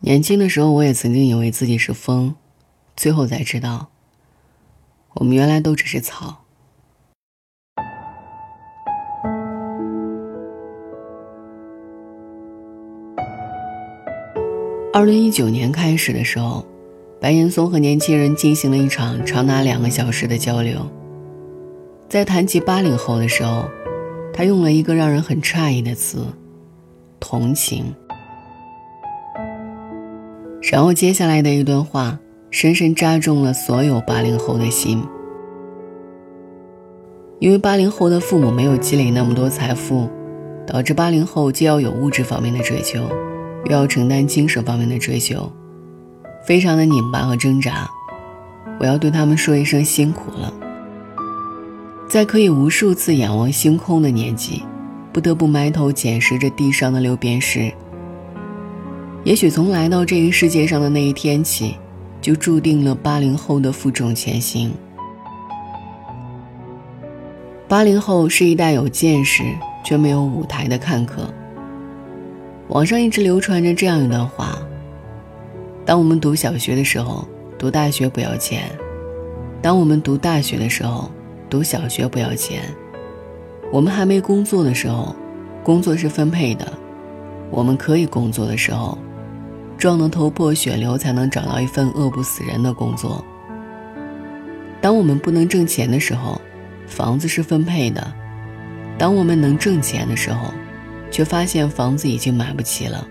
年轻的时候，我也曾经以为自己是风，最后才知道，我们原来都只是草。二零一九年开始的时候，白岩松和年轻人进行了一场长达两个小时的交流。在谈及八零后的时候，他用了一个让人很诧异的词：同情。然后接下来的一段话，深深扎中了所有八零后的心。因为八零后的父母没有积累那么多财富，导致八零后既要有物质方面的追求，又要承担精神方面的追求，非常的拧巴和挣扎。我要对他们说一声辛苦了。在可以无数次仰望星空的年纪，不得不埋头捡拾着地上的六便士。也许从来到这个世界上的那一天起，就注定了八零后的负重前行。八零后是一代有见识却没有舞台的看客。网上一直流传着这样一段话：当我们读小学的时候，读大学不要钱；当我们读大学的时候，读小学不要钱；我们还没工作的时候，工作是分配的；我们可以工作的时候。撞得头破血流才能找到一份饿不死人的工作。当我们不能挣钱的时候，房子是分配的；当我们能挣钱的时候，却发现房子已经买不起了。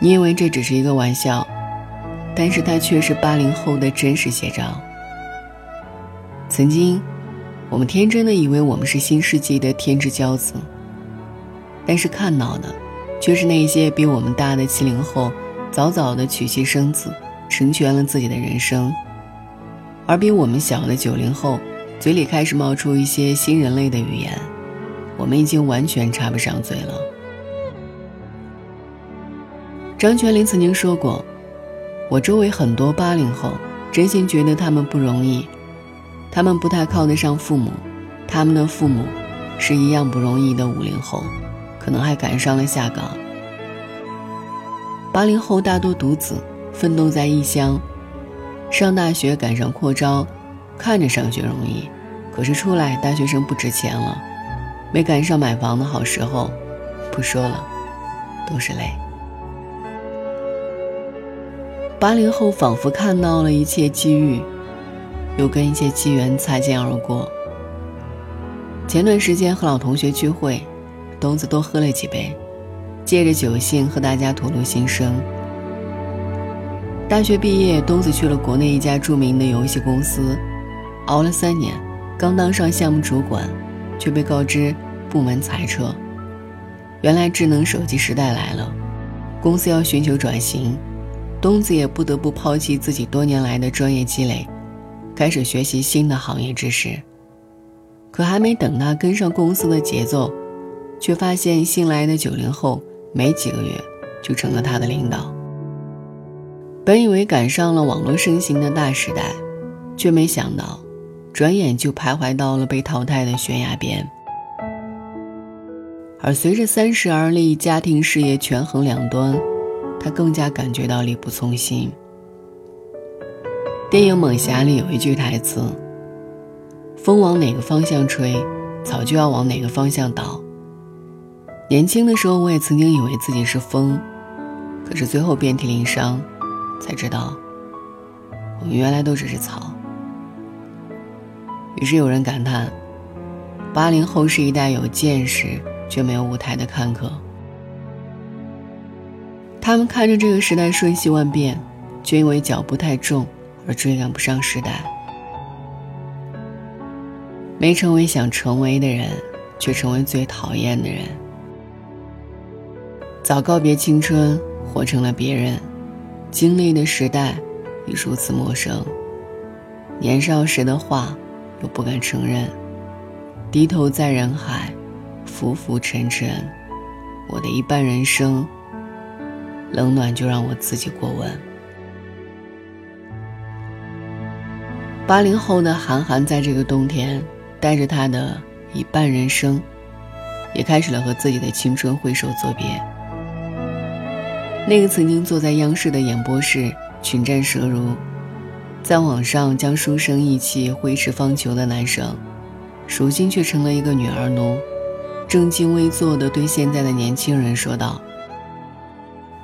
你以为这只是一个玩笑，但是它却是八零后的真实写照。曾经，我们天真的以为我们是新世纪的天之骄子，但是看到的。却是那些比我们大的七零后，早早的娶妻生子，成全了自己的人生；而比我们小的九零后，嘴里开始冒出一些新人类的语言，我们已经完全插不上嘴了。张泉灵曾经说过：“我周围很多八零后，真心觉得他们不容易，他们不太靠得上父母，他们的父母是一样不容易的五零后。”可能还赶上了下岗。八零后大多独子，奋斗在异乡，上大学赶上扩招，看着上学容易，可是出来大学生不值钱了，没赶上买房的好时候，不说了，都是泪。八零后仿佛看到了一切机遇，又跟一切机缘擦肩而过。前段时间和老同学聚会。东子多喝了几杯，借着酒兴和大家吐露心声。大学毕业，东子去了国内一家著名的游戏公司，熬了三年，刚当上项目主管，却被告知部门裁撤。原来智能手机时代来了，公司要寻求转型，东子也不得不抛弃自己多年来的专业积累，开始学习新的行业知识。可还没等他跟上公司的节奏，却发现新来的九零后没几个月就成了他的领导。本以为赶上了网络盛行的大时代，却没想到，转眼就徘徊到了被淘汰的悬崖边。而随着三十而立，家庭事业权衡两端，他更加感觉到力不从心。电影《猛侠》里有一句台词：“风往哪个方向吹，草就要往哪个方向倒。”年轻的时候，我也曾经以为自己是风，可是最后遍体鳞伤，才知道我们原来都只是草。于是有人感叹：八零后是一代有见识却没有舞台的看客。他们看着这个时代瞬息万变，却因为脚步太重而追赶不上时代，没成为想成为的人，却成为最讨厌的人。早告别青春，活成了别人，经历的时代已如此陌生。年少时的话，又不敢承认。低头在人海，浮浮沉沉，我的一半人生，冷暖就让我自己过问。八零后的韩寒，在这个冬天，带着他的一半人生，也开始了和自己的青春挥手作别。那个曾经坐在央视的演播室群战舌如，在网上将书生意气挥斥方遒的男生，如今却成了一个女儿奴，正襟危坐地对现在的年轻人说道：“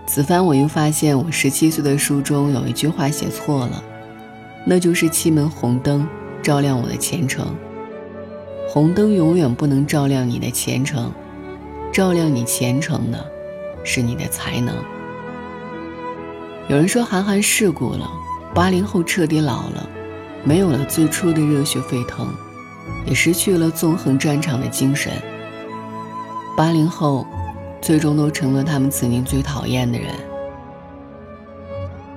此番我又发现我十七岁的书中有一句话写错了，那就是七门红灯照亮我的前程。红灯永远不能照亮你的前程，照亮你前程的，是你的才能。”有人说韩寒世故了，八零后彻底老了，没有了最初的热血沸腾，也失去了纵横战场的精神。八零后，最终都成了他们曾经最讨厌的人。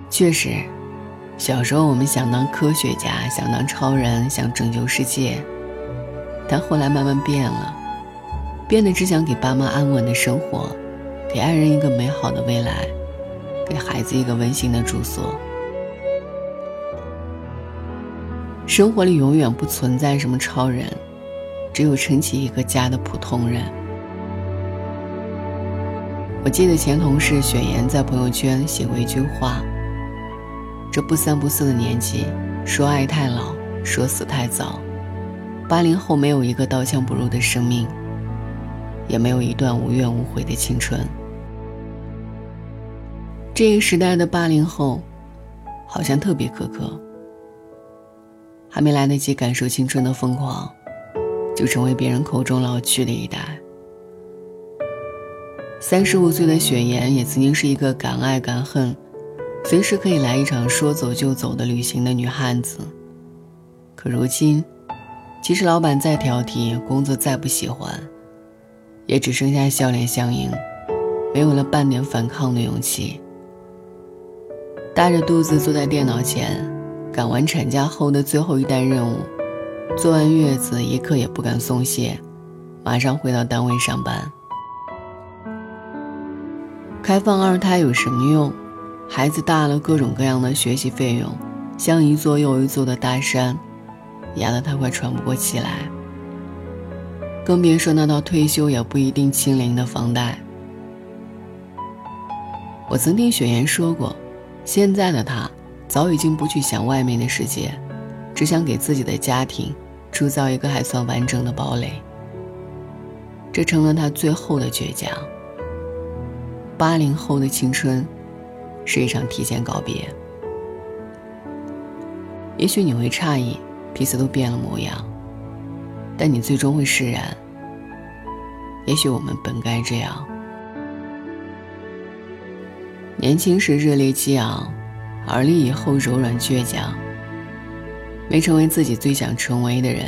确实，小时候我们想当科学家，想当超人，想拯救世界，但后来慢慢变了，变得只想给爸妈安稳的生活，给爱人一个美好的未来。给孩子一个温馨的住所。生活里永远不存在什么超人，只有撑起一个家的普通人。我记得前同事雪岩在朋友圈写过一句话：“这不三不四的年纪，说爱太老，说死太早。八零后没有一个刀枪不入的生命，也没有一段无怨无悔的青春。”这个时代的八零后，好像特别苛刻，还没来得及感受青春的疯狂，就成为别人口中老去的一代。三十五岁的雪岩也曾经是一个敢爱敢恨，随时可以来一场说走就走的旅行的女汉子。可如今，即使老板再挑剔，工作再不喜欢，也只剩下笑脸相迎，没有了半点反抗的勇气。大着肚子坐在电脑前，赶完产假后的最后一单任务，坐完月子一刻也不敢松懈，马上回到单位上班。开放二胎有什么用？孩子大了，各种各样的学习费用，像一座又一座的大山，压得他快喘不过气来。更别说那到退休也不一定清零的房贷。我曾听雪岩说过。现在的他，早已经不去想外面的世界，只想给自己的家庭铸造一个还算完整的堡垒。这成了他最后的倔强。八零后的青春，是一场提前告别。也许你会诧异，彼此都变了模样，但你最终会释然。也许我们本该这样。年轻时热烈激昂，而立以后柔软倔强。没成为自己最想成为的人，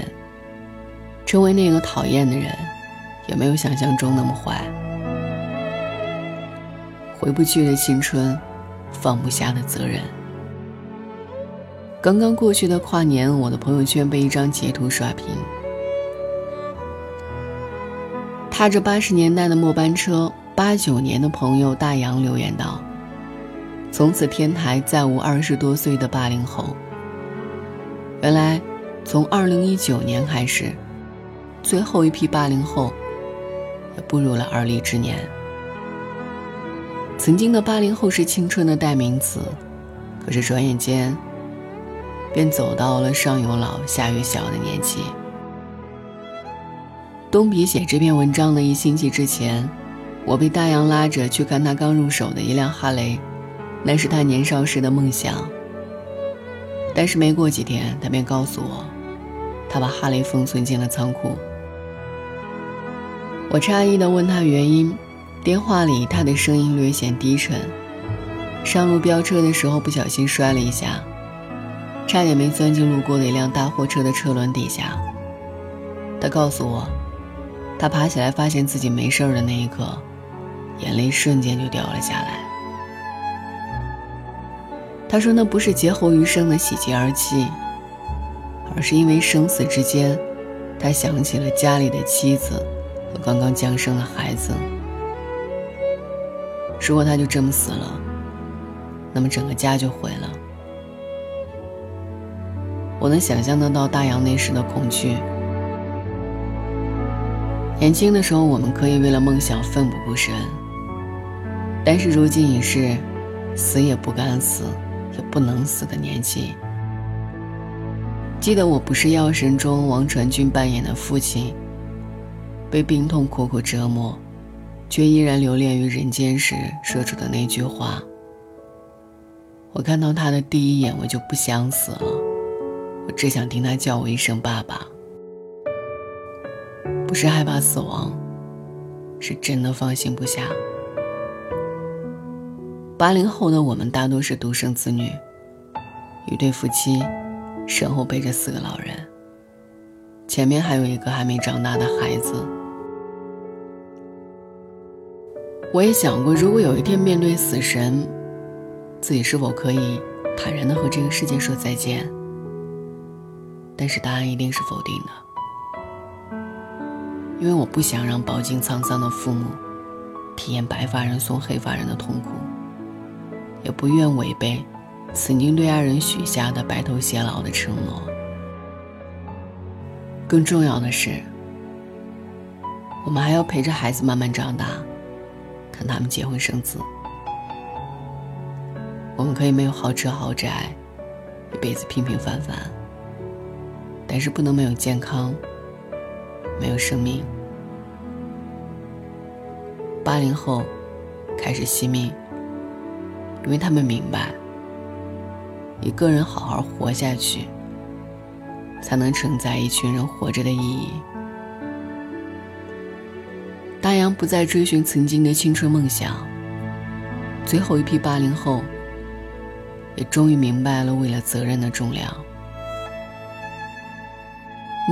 成为那个讨厌的人，也没有想象中那么坏。回不去的青春，放不下的责任。刚刚过去的跨年，我的朋友圈被一张截图刷屏。踏着八十年代的末班车，八九年的朋友大洋留言道。从此天台再无二十多岁的八零后。原来，从二零一九年开始，最后一批八零后也步入了而立之年。曾经的八零后是青春的代名词，可是转眼间，便走到了上有老下有小的年纪。东比写这篇文章的一星期之前，我被大洋拉着去看他刚入手的一辆哈雷。那是他年少时的梦想，但是没过几天，他便告诉我，他把哈雷封存进了仓库。我诧异地问他原因，电话里他的声音略显低沉。上路飙车的时候不小心摔了一下，差点没钻进路过的一辆大货车的车轮底下。他告诉我，他爬起来发现自己没事的那一刻，眼泪瞬间就掉了下来。他说：“那不是劫后余生的喜极而泣，而是因为生死之间，他想起了家里的妻子和刚刚降生的孩子。如果他就这么死了，那么整个家就毁了。我能想象得到大洋那时的恐惧。年轻的时候，我们可以为了梦想奋不顾身，但是如今已是死也不敢死，也不能死的年纪。记得我不是药神中王传君扮演的父亲，被病痛苦苦折磨，却依然留恋于人间时说出的那句话。我看到他的第一眼，我就不想死了，我只想听他叫我一声爸爸。不是害怕死亡，是真的放心不下。八零后的我们大多是独生子女，一对夫妻，身后背着四个老人，前面还有一个还没长大的孩子。我也想过，如果有一天面对死神。自己是否可以坦然的和这个世界说再见？但是答案一定是否定的，因为我不想让饱经沧桑的父母体验白发人送黑发人的痛苦，也不愿违背曾经对爱人许下的白头偕老的承诺。更重要的是，我们还要陪着孩子慢慢长大，看他们结婚生子。我们可以没有豪车豪宅，一辈子平平凡凡，但是不能没有健康，没有生命。八零后开始惜命，因为他们明白，一个人好好活下去，才能承载一群人活着的意义。大洋不再追寻曾经的青春梦想，最后一批八零后。也终于明白了，为了责任的重量，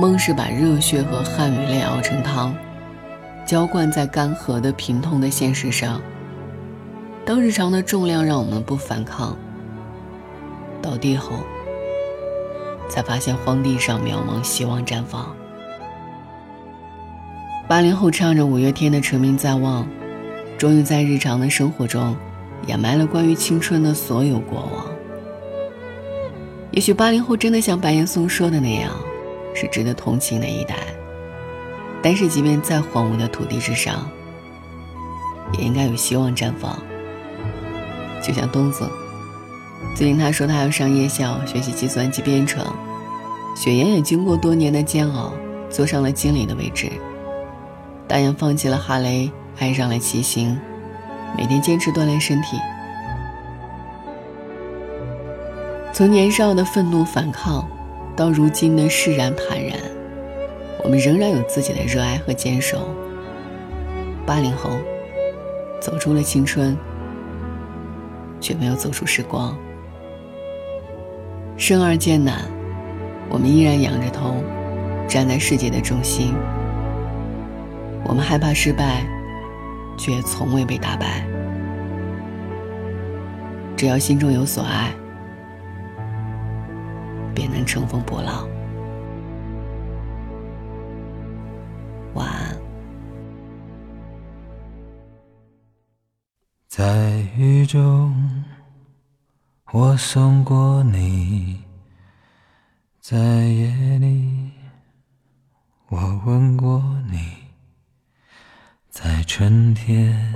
梦是把热血和汗与泪熬成汤，浇灌在干涸的平痛的现实上。当日常的重量让我们不反抗，倒地后，才发现荒地上渺茫希望绽放。八零后唱着五月天的《成名在望》，终于在日常的生活中，掩埋了关于青春的所有过往。也许八零后真的像白岩松说的那样，是值得同情的一代。但是，即便再荒芜的土地之上，也应该有希望绽放。就像东子，最近他说他要上夜校学习计算机编程，雪岩也经过多年的煎熬，坐上了经理的位置。大洋放弃了哈雷，爱上了骑行，每天坚持锻炼身体。从年少的愤怒反抗，到如今的释然坦然，我们仍然有自己的热爱和坚守。八零后走出了青春，却没有走出时光。生而艰难，我们依然仰着头，站在世界的中心。我们害怕失败，却从未被打败。只要心中有所爱。便能乘风破浪。晚安。在雨中，我送过你；在夜里，我吻过你；在春天，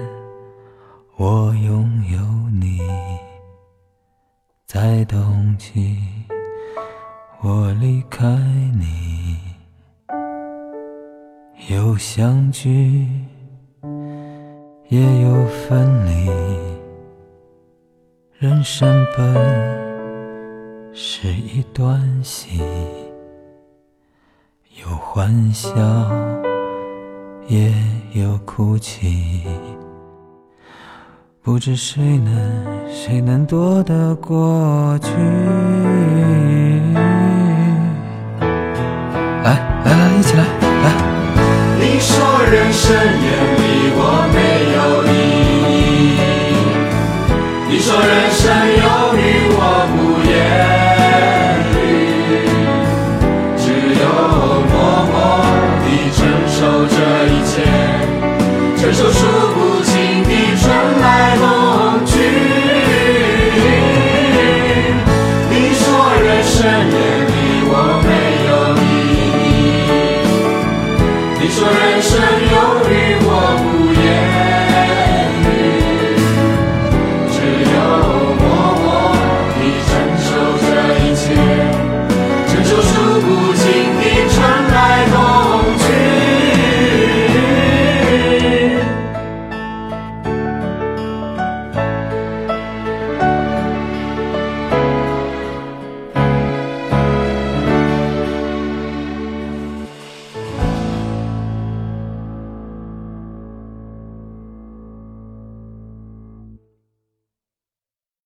我拥有你；在冬季。我离开你，有相聚，也有分离。人生本是一段戏，有欢笑，也有哭泣。不知谁能，谁能躲得过去？来来来，一起来！来。你说人生眼里我没。说人生有